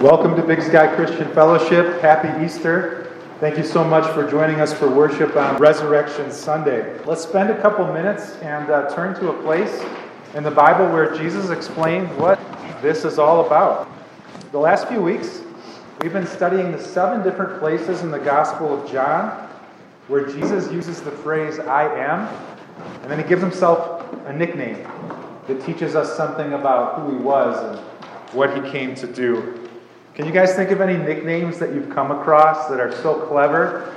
Welcome to Big Sky Christian Fellowship. Happy Easter. Thank you so much for joining us for worship on Resurrection Sunday. Let's spend a couple minutes and uh, turn to a place in the Bible where Jesus explained what this is all about. The last few weeks, we've been studying the seven different places in the Gospel of John where Jesus uses the phrase, I am, and then he gives himself a nickname that teaches us something about who he was and what he came to do. Can you guys think of any nicknames that you've come across that are so clever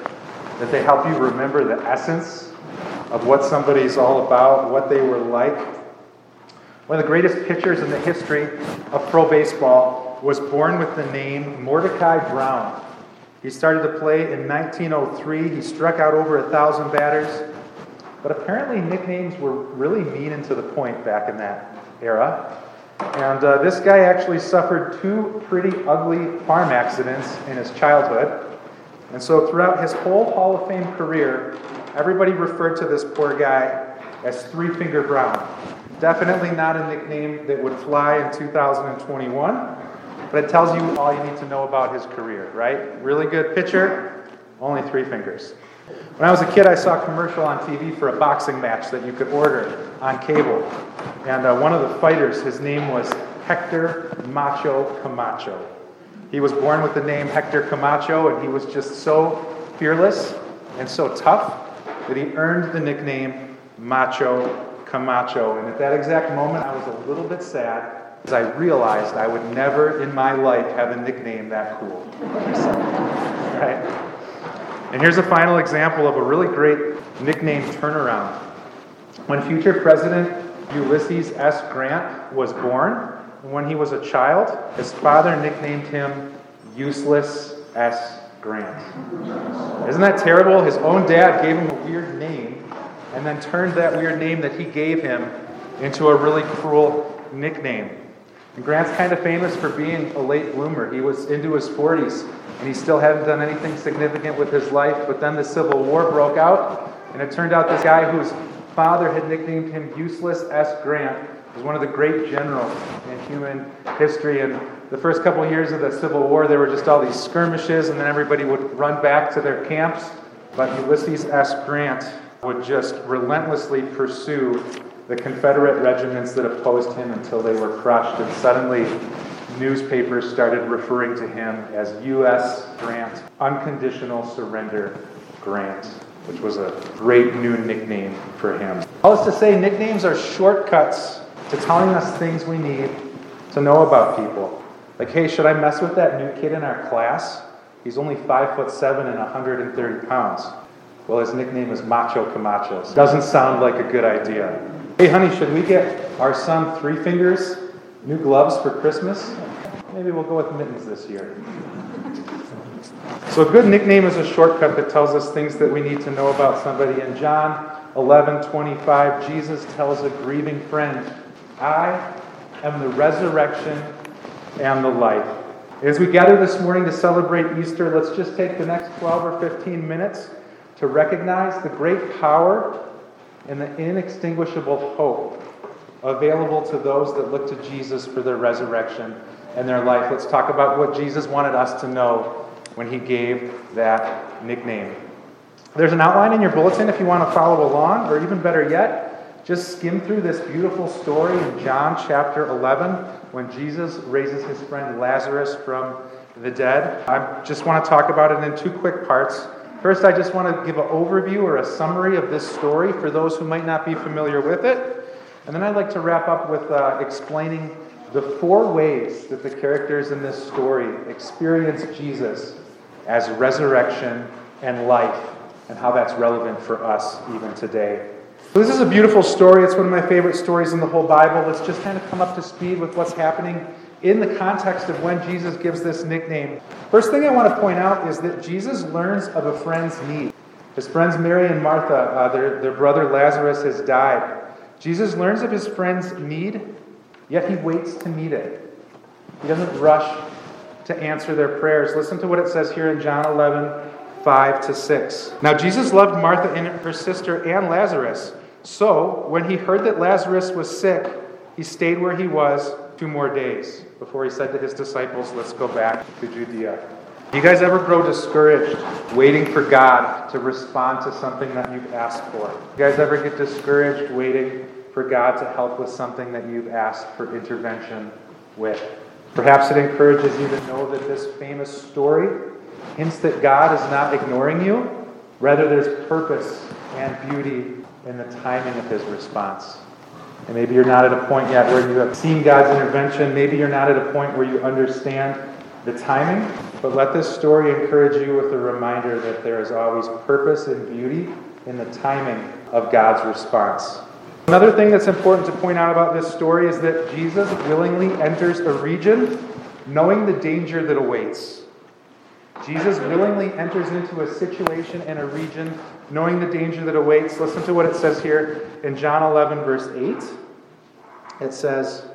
that they help you remember the essence of what somebody's all about, what they were like? One of the greatest pitchers in the history of pro baseball was born with the name Mordecai Brown. He started to play in 1903. He struck out over a thousand batters. But apparently, nicknames were really mean and to the point back in that era. And uh, this guy actually suffered two pretty ugly farm accidents in his childhood. And so, throughout his whole Hall of Fame career, everybody referred to this poor guy as Three Finger Brown. Definitely not a nickname that would fly in 2021, but it tells you all you need to know about his career, right? Really good pitcher, only three fingers. When I was a kid, I saw a commercial on TV for a boxing match that you could order on cable. And uh, one of the fighters, his name was Hector Macho Camacho. He was born with the name Hector Camacho, and he was just so fearless and so tough that he earned the nickname Macho Camacho. And at that exact moment, I was a little bit sad because I realized I would never in my life have a nickname that cool. right? And here's a final example of a really great nickname turnaround. When future President Ulysses S. Grant was born, when he was a child, his father nicknamed him Useless S. Grant. Isn't that terrible? His own dad gave him a weird name and then turned that weird name that he gave him into a really cruel nickname. And Grant's kind of famous for being a late bloomer. He was into his 40s and he still hadn't done anything significant with his life. But then the Civil War broke out, and it turned out this guy whose father had nicknamed him Useless S. Grant was one of the great generals in human history. And the first couple of years of the Civil War, there were just all these skirmishes, and then everybody would run back to their camps. But Ulysses S. Grant would just relentlessly pursue the Confederate regiments that opposed him until they were crushed. And suddenly, newspapers started referring to him as U.S. Grant, Unconditional Surrender Grant, which was a great new nickname for him. All is to say, nicknames are shortcuts to telling us things we need to know about people. Like, hey, should I mess with that new kid in our class? He's only five foot seven and 130 pounds. Well, his nickname is Macho Camacho. Doesn't sound like a good idea. Hey, honey, should we get our son Three Fingers new gloves for Christmas? Maybe we'll go with mittens this year. So, a good nickname is a shortcut that tells us things that we need to know about somebody. In John 11 25, Jesus tells a grieving friend, I am the resurrection and the life. As we gather this morning to celebrate Easter, let's just take the next 12 or 15 minutes to recognize the great power and the inextinguishable hope available to those that look to Jesus for their resurrection and their life. Let's talk about what Jesus wanted us to know when he gave that nickname. There's an outline in your bulletin if you want to follow along, or even better yet, just skim through this beautiful story in John chapter 11 when Jesus raises his friend Lazarus from the dead. I just want to talk about it in two quick parts. First, I just want to give an overview or a summary of this story for those who might not be familiar with it. And then I'd like to wrap up with uh, explaining the four ways that the characters in this story experience Jesus as resurrection and life, and how that's relevant for us even today. So this is a beautiful story. It's one of my favorite stories in the whole Bible. Let's just kind of come up to speed with what's happening in the context of when Jesus gives this nickname. First thing I want to point out is that Jesus learns of a friend's need. His friends Mary and Martha, uh, their, their brother Lazarus has died. Jesus learns of his friend's need, yet he waits to meet it. He doesn't rush to answer their prayers. Listen to what it says here in John 11, 5 to 6. Now, Jesus loved Martha and her sister and Lazarus. So, when he heard that Lazarus was sick, he stayed where he was two more days before he said to his disciples, Let's go back to Judea. Do you guys ever grow discouraged waiting for God to respond to something that you've asked for? You guys ever get discouraged waiting for God to help with something that you've asked for intervention with? Perhaps it encourages you to know that this famous story hints that God is not ignoring you. Rather, there's purpose and beauty in the timing of his response. And maybe you're not at a point yet where you have seen God's intervention. Maybe you're not at a point where you understand the timing. But let this story encourage you with a reminder that there is always purpose and beauty in the timing of God's response. Another thing that's important to point out about this story is that Jesus willingly enters a region knowing the danger that awaits. Jesus willingly enters into a situation and a region knowing the danger that awaits. Listen to what it says here in John 11, verse 8. It says,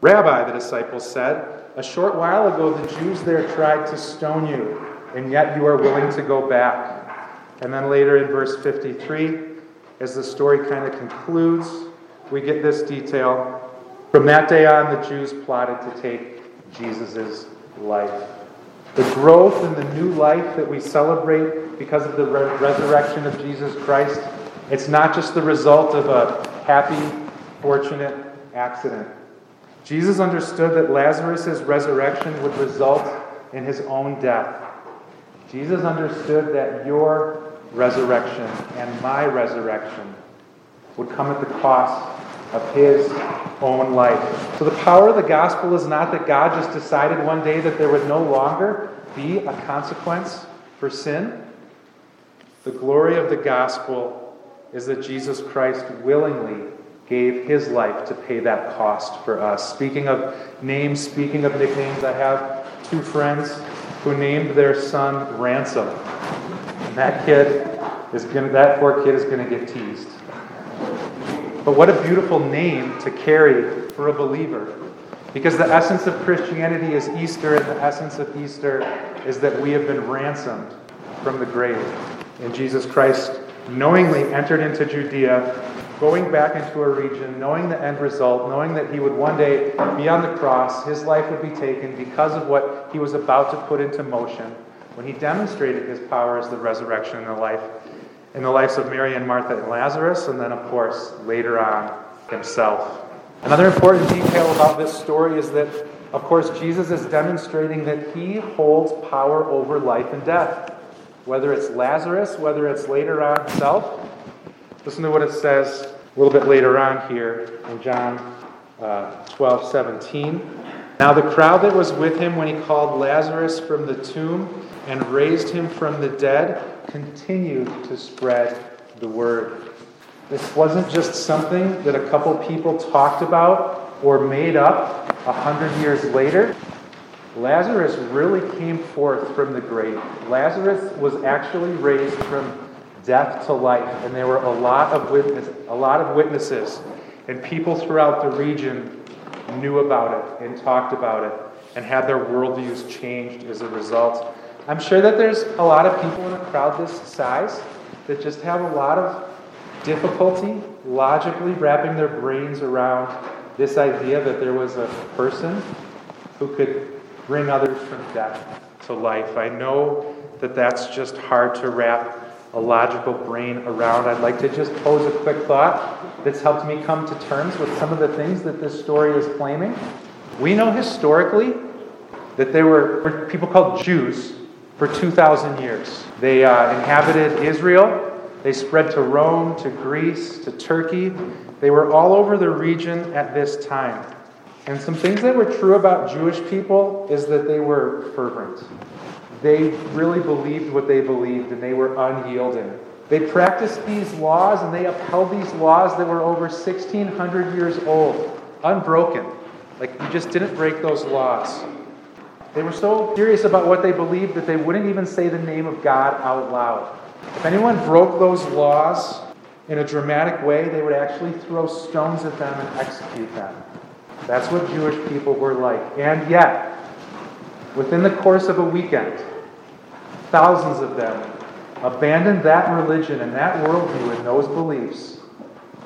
Rabbi, the disciples said, a short while ago the Jews there tried to stone you, and yet you are willing to go back. And then later in verse 53, as the story kind of concludes, we get this detail. From that day on, the Jews plotted to take Jesus' life. The growth and the new life that we celebrate because of the re- resurrection of Jesus Christ, it's not just the result of a happy, fortunate accident. Jesus understood that Lazarus' resurrection would result in his own death. Jesus understood that your resurrection and my resurrection would come at the cost of his own life. So the power of the gospel is not that God just decided one day that there would no longer be a consequence for sin. The glory of the gospel is that Jesus Christ willingly gave his life to pay that cost for us. Speaking of names, speaking of nicknames, I have two friends who named their son Ransom. That kid is gonna, that poor kid is going to get teased. But what a beautiful name to carry for a believer. Because the essence of Christianity is Easter, and the essence of Easter is that we have been ransomed from the grave. And Jesus Christ knowingly entered into Judea, going back into a region, knowing the end result, knowing that he would one day be on the cross, his life would be taken because of what he was about to put into motion when he demonstrated his power as the resurrection and the life in the lives of Mary and Martha and Lazarus, and then, of course, later on, himself. Another important detail about this story is that, of course, Jesus is demonstrating that he holds power over life and death. Whether it's Lazarus, whether it's later on himself. Listen to what it says a little bit later on here in John uh, 12 17. Now, the crowd that was with him when he called Lazarus from the tomb and raised him from the dead continued to spread the word. This wasn't just something that a couple people talked about or made up a hundred years later. Lazarus really came forth from the grave. Lazarus was actually raised from death to life, and there were a lot of witness, a lot of witnesses, and people throughout the region knew about it and talked about it and had their worldviews changed as a result. I'm sure that there's a lot of people in a crowd this size that just have a lot of difficulty logically wrapping their brains around this idea that there was a person who could bring others from death to life. I know that that's just hard to wrap a logical brain around. I'd like to just pose a quick thought that's helped me come to terms with some of the things that this story is claiming. We know historically that there were people called Jews for 2,000 years. They uh, inhabited Israel, they spread to Rome, to Greece, to Turkey. They were all over the region at this time. And some things that were true about Jewish people is that they were fervent. They really believed what they believed and they were unyielding. They practiced these laws and they upheld these laws that were over 1,600 years old, unbroken. Like you just didn't break those laws. They were so serious about what they believed that they wouldn't even say the name of God out loud. If anyone broke those laws in a dramatic way, they would actually throw stones at them and execute them. That's what Jewish people were like. And yet, within the course of a weekend, thousands of them abandoned that religion and that worldview and those beliefs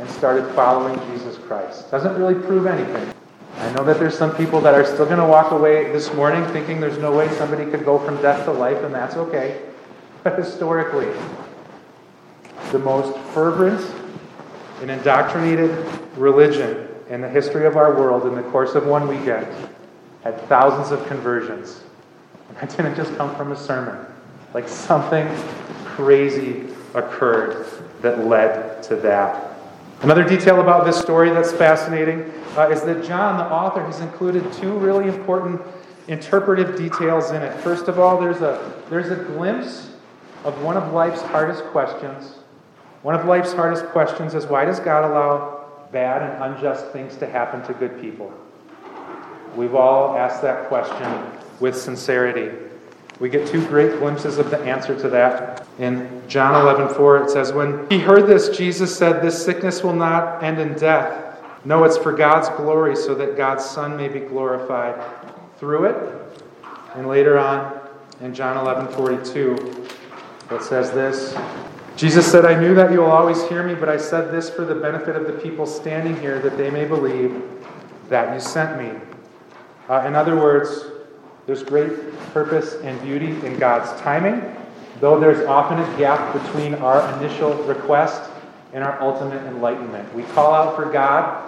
and started following Jesus Christ. Doesn't really prove anything. I know that there's some people that are still going to walk away this morning thinking there's no way somebody could go from death to life, and that's okay. But historically, the most fervent and indoctrinated religion in the history of our world in the course of one weekend had thousands of conversions. And that didn't just come from a sermon. Like something crazy occurred that led to that. Another detail about this story that's fascinating uh, is that John, the author, has included two really important interpretive details in it. First of all, there's a, there's a glimpse of one of life's hardest questions. One of life's hardest questions is why does God allow bad and unjust things to happen to good people? We've all asked that question with sincerity. We get two great glimpses of the answer to that. In John 11, 4, it says, When he heard this, Jesus said, This sickness will not end in death. No, it's for God's glory, so that God's Son may be glorified through it. And later on, in John 11, 42, it says this Jesus said, I knew that you will always hear me, but I said this for the benefit of the people standing here, that they may believe that you sent me. Uh, in other words, there's great purpose and beauty in God's timing, though there's often a gap between our initial request and our ultimate enlightenment. We call out for God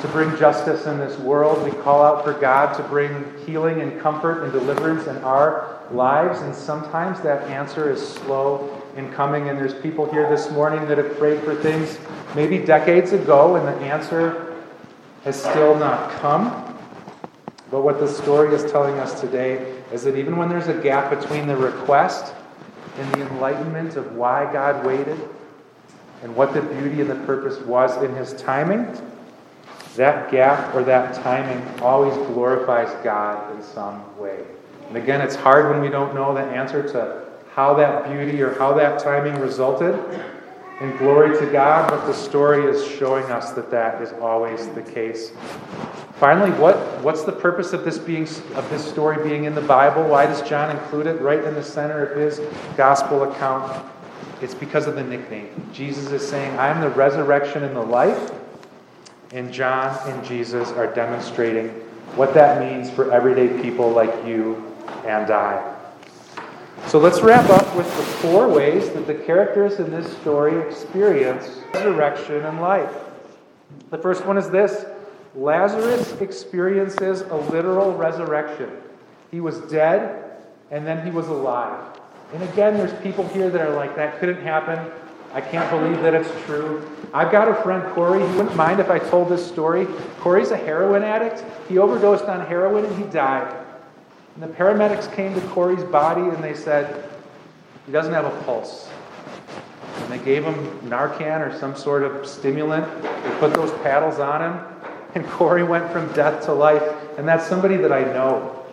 to bring justice in this world. We call out for God to bring healing and comfort and deliverance in our lives, and sometimes that answer is slow in coming. And there's people here this morning that have prayed for things maybe decades ago, and the answer has still not come. But what the story is telling us today is that even when there's a gap between the request and the enlightenment of why God waited and what the beauty and the purpose was in his timing, that gap or that timing always glorifies God in some way. And again, it's hard when we don't know the answer to how that beauty or how that timing resulted. And glory to God, but the story is showing us that that is always the case. Finally, what, what's the purpose of this being of this story being in the Bible? Why does John include it right in the center of his gospel account? It's because of the nickname. Jesus is saying, I am the resurrection and the life. And John and Jesus are demonstrating what that means for everyday people like you and I. So let's wrap up with the four ways that the characters in this story experience resurrection and life. The first one is this Lazarus experiences a literal resurrection. He was dead, and then he was alive. And again, there's people here that are like, that couldn't happen. I can't believe that it's true. I've got a friend, Corey. He wouldn't mind if I told this story. Corey's a heroin addict. He overdosed on heroin and he died. And the paramedics came to Corey's body and they said, he doesn't have a pulse. And they gave him Narcan or some sort of stimulant. They put those paddles on him, and Corey went from death to life. And that's somebody that I know.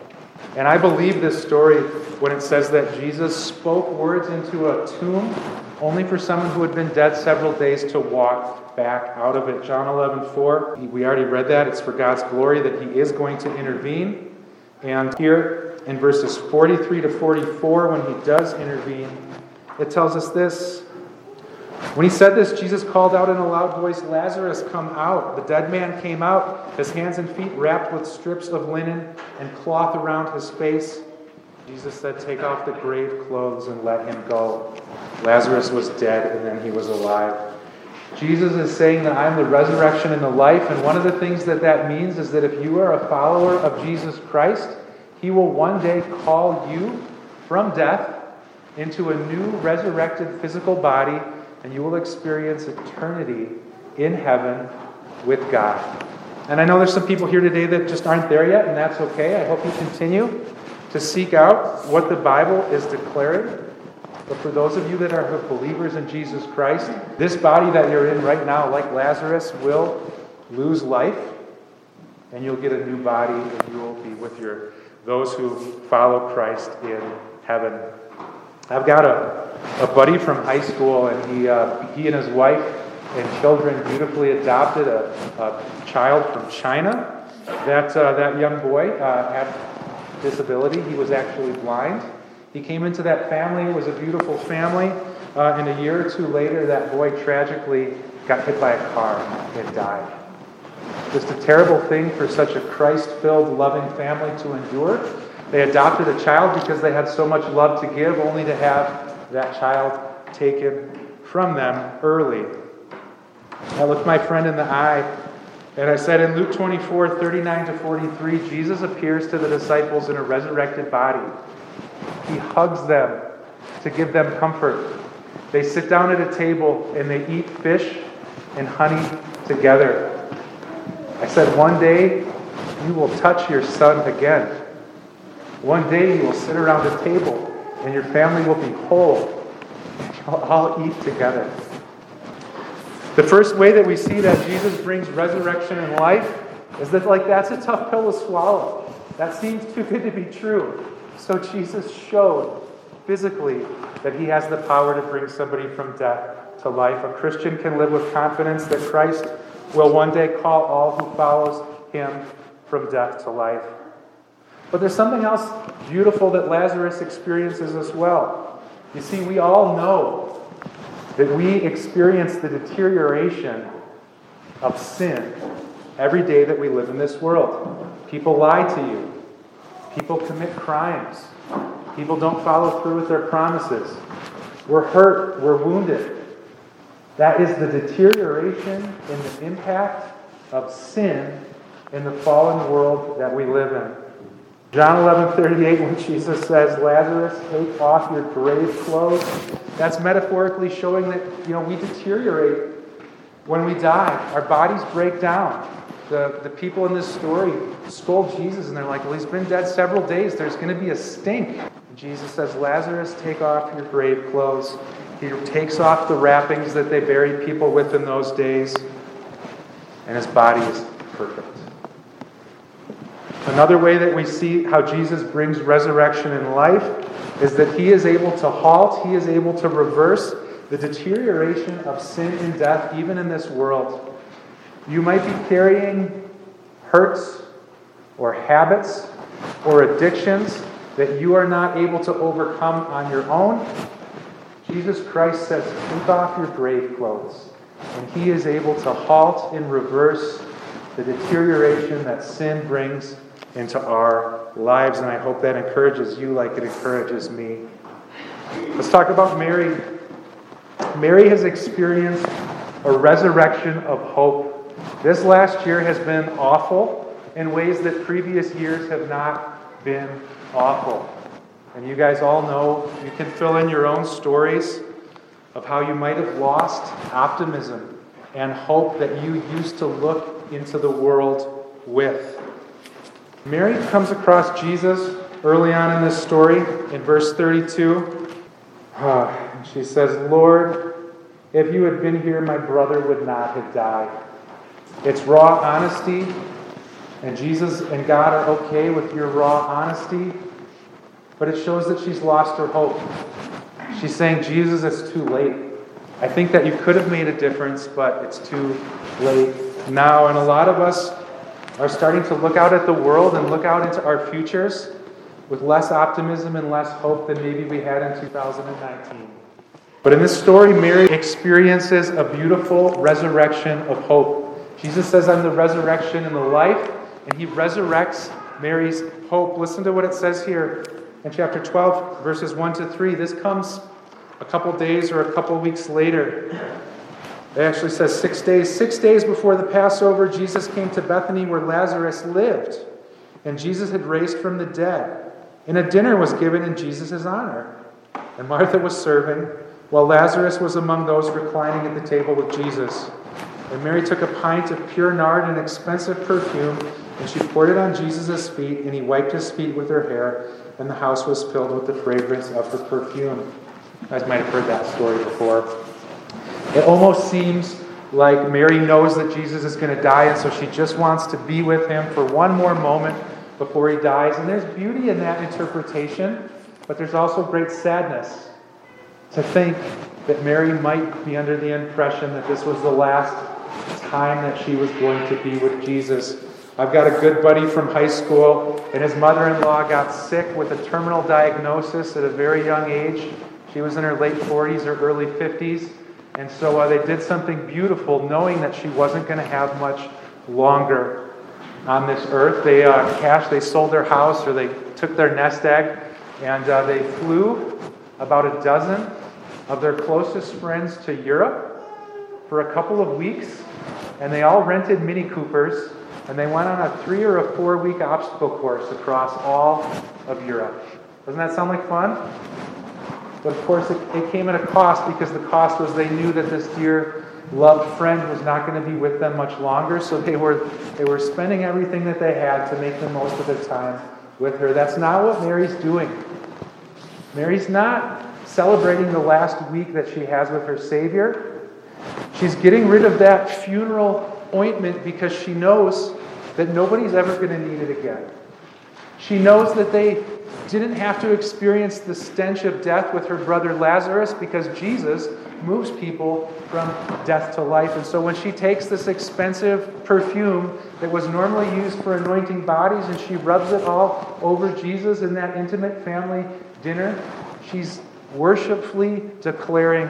And I believe this story when it says that Jesus spoke words into a tomb only for someone who had been dead several days to walk back out of it. John 11, 4. We already read that. It's for God's glory that He is going to intervene. And here in verses 43 to 44, when he does intervene, it tells us this. When he said this, Jesus called out in a loud voice, Lazarus, come out. The dead man came out, his hands and feet wrapped with strips of linen and cloth around his face. Jesus said, Take off the grave clothes and let him go. Lazarus was dead, and then he was alive. Jesus is saying that I'm the resurrection and the life, and one of the things that that means is that if you are a follower of Jesus Christ, he will one day call you from death into a new resurrected physical body, and you will experience eternity in heaven with God. And I know there's some people here today that just aren't there yet, and that's okay. I hope you continue to seek out what the Bible is declaring but for those of you that are believers in Jesus Christ, this body that you're in right now, like Lazarus, will lose life, and you'll get a new body, and you will be with your those who follow Christ in heaven. I've got a, a buddy from high school, and he, uh, he and his wife and children beautifully adopted a, a child from China. That, uh, that young boy uh, had disability. He was actually blind. He came into that family, it was a beautiful family, uh, and a year or two later, that boy tragically got hit by a car and died. just a terrible thing for such a Christ filled, loving family to endure. They adopted a child because they had so much love to give, only to have that child taken from them early. I looked my friend in the eye and I said in Luke 24 39 to 43, Jesus appears to the disciples in a resurrected body. He hugs them to give them comfort. They sit down at a table and they eat fish and honey together. I said, One day you will touch your son again. One day you will sit around a table and your family will be whole. All eat together. The first way that we see that Jesus brings resurrection and life is that, like, that's a tough pill to swallow. That seems too good to be true. So Jesus showed physically that he has the power to bring somebody from death to life. A Christian can live with confidence that Christ will one day call all who follows him from death to life. But there's something else beautiful that Lazarus experiences as well. You see, we all know that we experience the deterioration of sin every day that we live in this world. People lie to you, people commit crimes, people don't follow through with their promises. We're hurt, we're wounded. That is the deterioration in the impact of sin in the fallen world that we live in. John 11, 38, when Jesus says, Lazarus, take off your grave clothes, that's metaphorically showing that, you know, we deteriorate when we die. Our bodies break down. The, the people in this story scold Jesus, and they're like, well, he's been dead several days. There's going to be a stink. And Jesus says, Lazarus, take off your grave clothes. He takes off the wrappings that they buried people with in those days, and his body is perfect. Another way that we see how Jesus brings resurrection and life is that he is able to halt, he is able to reverse the deterioration of sin and death even in this world. You might be carrying hurts or habits or addictions that you are not able to overcome on your own. Jesus Christ says, Take off your grave clothes. And he is able to halt and reverse the deterioration that sin brings into our lives. And I hope that encourages you like it encourages me. Let's talk about Mary. Mary has experienced a resurrection of hope. This last year has been awful in ways that previous years have not been awful. And you guys all know, you can fill in your own stories of how you might have lost optimism and hope that you used to look into the world with. Mary comes across Jesus early on in this story in verse 32. Uh, she says, Lord, if you had been here, my brother would not have died. It's raw honesty, and Jesus and God are okay with your raw honesty, but it shows that she's lost her hope. She's saying, Jesus, it's too late. I think that you could have made a difference, but it's too late now. And a lot of us are starting to look out at the world and look out into our futures with less optimism and less hope than maybe we had in 2019. But in this story, Mary experiences a beautiful resurrection of hope. Jesus says, I'm the resurrection and the life, and he resurrects Mary's hope. Listen to what it says here in chapter 12, verses 1 to 3. This comes a couple days or a couple weeks later. It actually says six days. Six days before the Passover, Jesus came to Bethany where Lazarus lived, and Jesus had raised from the dead. And a dinner was given in Jesus' honor. And Martha was serving, while Lazarus was among those reclining at the table with Jesus. And Mary took a pint of pure nard, and expensive perfume, and she poured it on Jesus' feet, and he wiped his feet with her hair, and the house was filled with the fragrance of her perfume. You guys might have heard that story before. It almost seems like Mary knows that Jesus is going to die, and so she just wants to be with him for one more moment before he dies. And there's beauty in that interpretation, but there's also great sadness to think that Mary might be under the impression that this was the last time that she was going to be with Jesus. I've got a good buddy from high school, and his mother in law got sick with a terminal diagnosis at a very young age. She was in her late 40s or early 50s. And so uh, they did something beautiful, knowing that she wasn't going to have much longer on this earth. They uh, cashed, they sold their house or they took their nest egg and uh, they flew about a dozen of their closest friends to Europe for a couple of weeks. And they all rented Mini Coopers and they went on a three or a four week obstacle course across all of Europe. Doesn't that sound like fun? But of course, it, it came at a cost because the cost was they knew that this dear loved friend was not going to be with them much longer, so they were, they were spending everything that they had to make the most of their time with her. That's not what Mary's doing. Mary's not celebrating the last week that she has with her Savior. She's getting rid of that funeral ointment because she knows that nobody's ever going to need it again. She knows that they didn't have to experience the stench of death with her brother Lazarus because Jesus moves people from death to life. And so when she takes this expensive perfume that was normally used for anointing bodies and she rubs it all over Jesus in that intimate family dinner, she's worshipfully declaring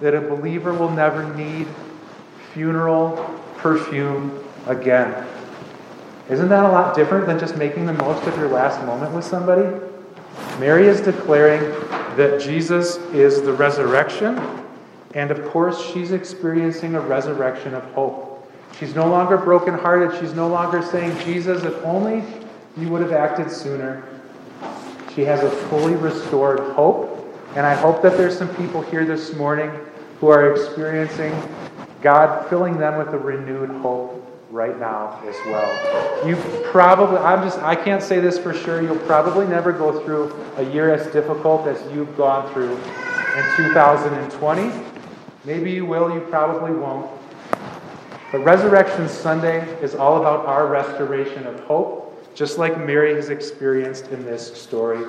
that a believer will never need funeral perfume again. Isn't that a lot different than just making the most of your last moment with somebody? Mary is declaring that Jesus is the resurrection, and of course, she's experiencing a resurrection of hope. She's no longer brokenhearted. She's no longer saying, Jesus, if only you would have acted sooner. She has a fully restored hope. And I hope that there's some people here this morning who are experiencing God filling them with a renewed hope right now as well. You probably, I'm just, I can't say this for sure, you'll probably never go through a year as difficult as you've gone through in 2020. Maybe you will, you probably won't. But Resurrection Sunday is all about our restoration of hope, just like Mary has experienced in this story.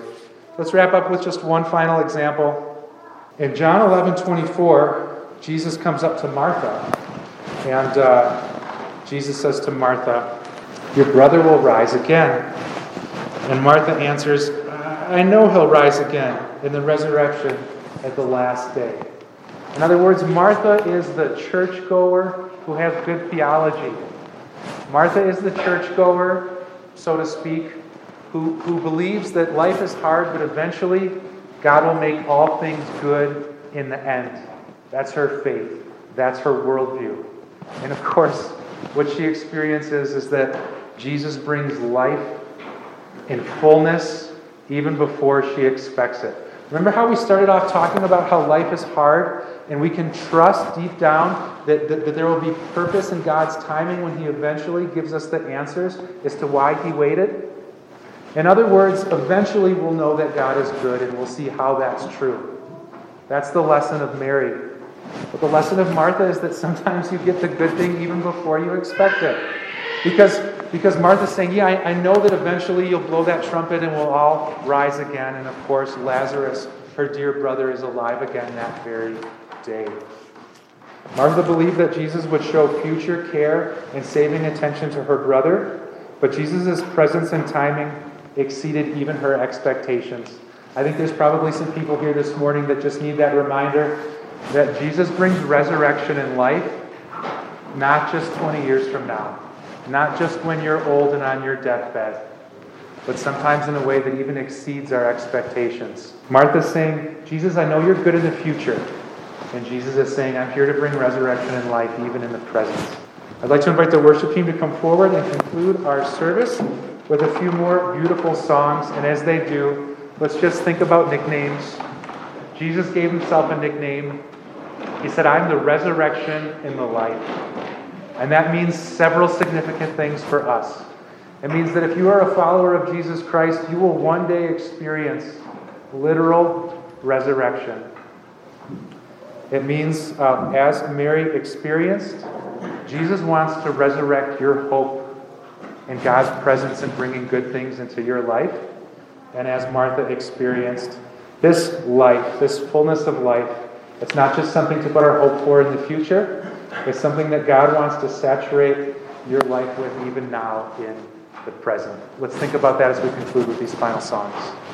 Let's wrap up with just one final example. In John 11 24, Jesus comes up to Martha, and uh, Jesus says to Martha, Your brother will rise again. And Martha answers, I know he'll rise again in the resurrection at the last day. In other words, Martha is the churchgoer who has good theology. Martha is the churchgoer, so to speak, who, who believes that life is hard, but eventually God will make all things good in the end. That's her faith. That's her worldview. And of course, what she experiences is that Jesus brings life in fullness even before she expects it. Remember how we started off talking about how life is hard and we can trust deep down that, that, that, there will be purpose in God's timing when He eventually gives us the answers as to why He waited? In other words, eventually we'll know that God is good and we'll see how that's true. That's the lesson of Mary. But the lesson of Martha is that sometimes you get the good thing even before you expect it. Because, because Martha's saying, Yeah, I, I know that eventually you'll blow that trumpet and we'll all rise again. And of course, Lazarus, her dear brother, is alive again that very day. Martha believed that Jesus would show future care and saving attention to her brother, but Jesus' presence and timing exceeded even her expectations. I think there's probably some people here this morning that just need that reminder that Jesus brings resurrection and life not just 20 years from now, not just when you're old and on your deathbed, but sometimes in a way that even exceeds our expectations. Martha's saying, Jesus, I know you're good in the future. And Jesus is saying, I'm here to bring resurrection and life even in the present. I'd like to invite the worship team to come forward and conclude our service with a few more beautiful songs. And as they do, let's just think about nicknames. Jesus gave himself a nickname he said, I'm the resurrection and the life. And that means several significant things for us. It means that if you are a follower of Jesus Christ, you will one day experience literal resurrection. It means, uh, as Mary experienced, Jesus wants to resurrect your hope in God's presence and bringing good things into your life. And as Martha experienced, this life, this fullness of life, it's not just something to put our hope for in the future, it's something that God wants to saturate your life with even now in the present. Let's think about that as we conclude with these final songs.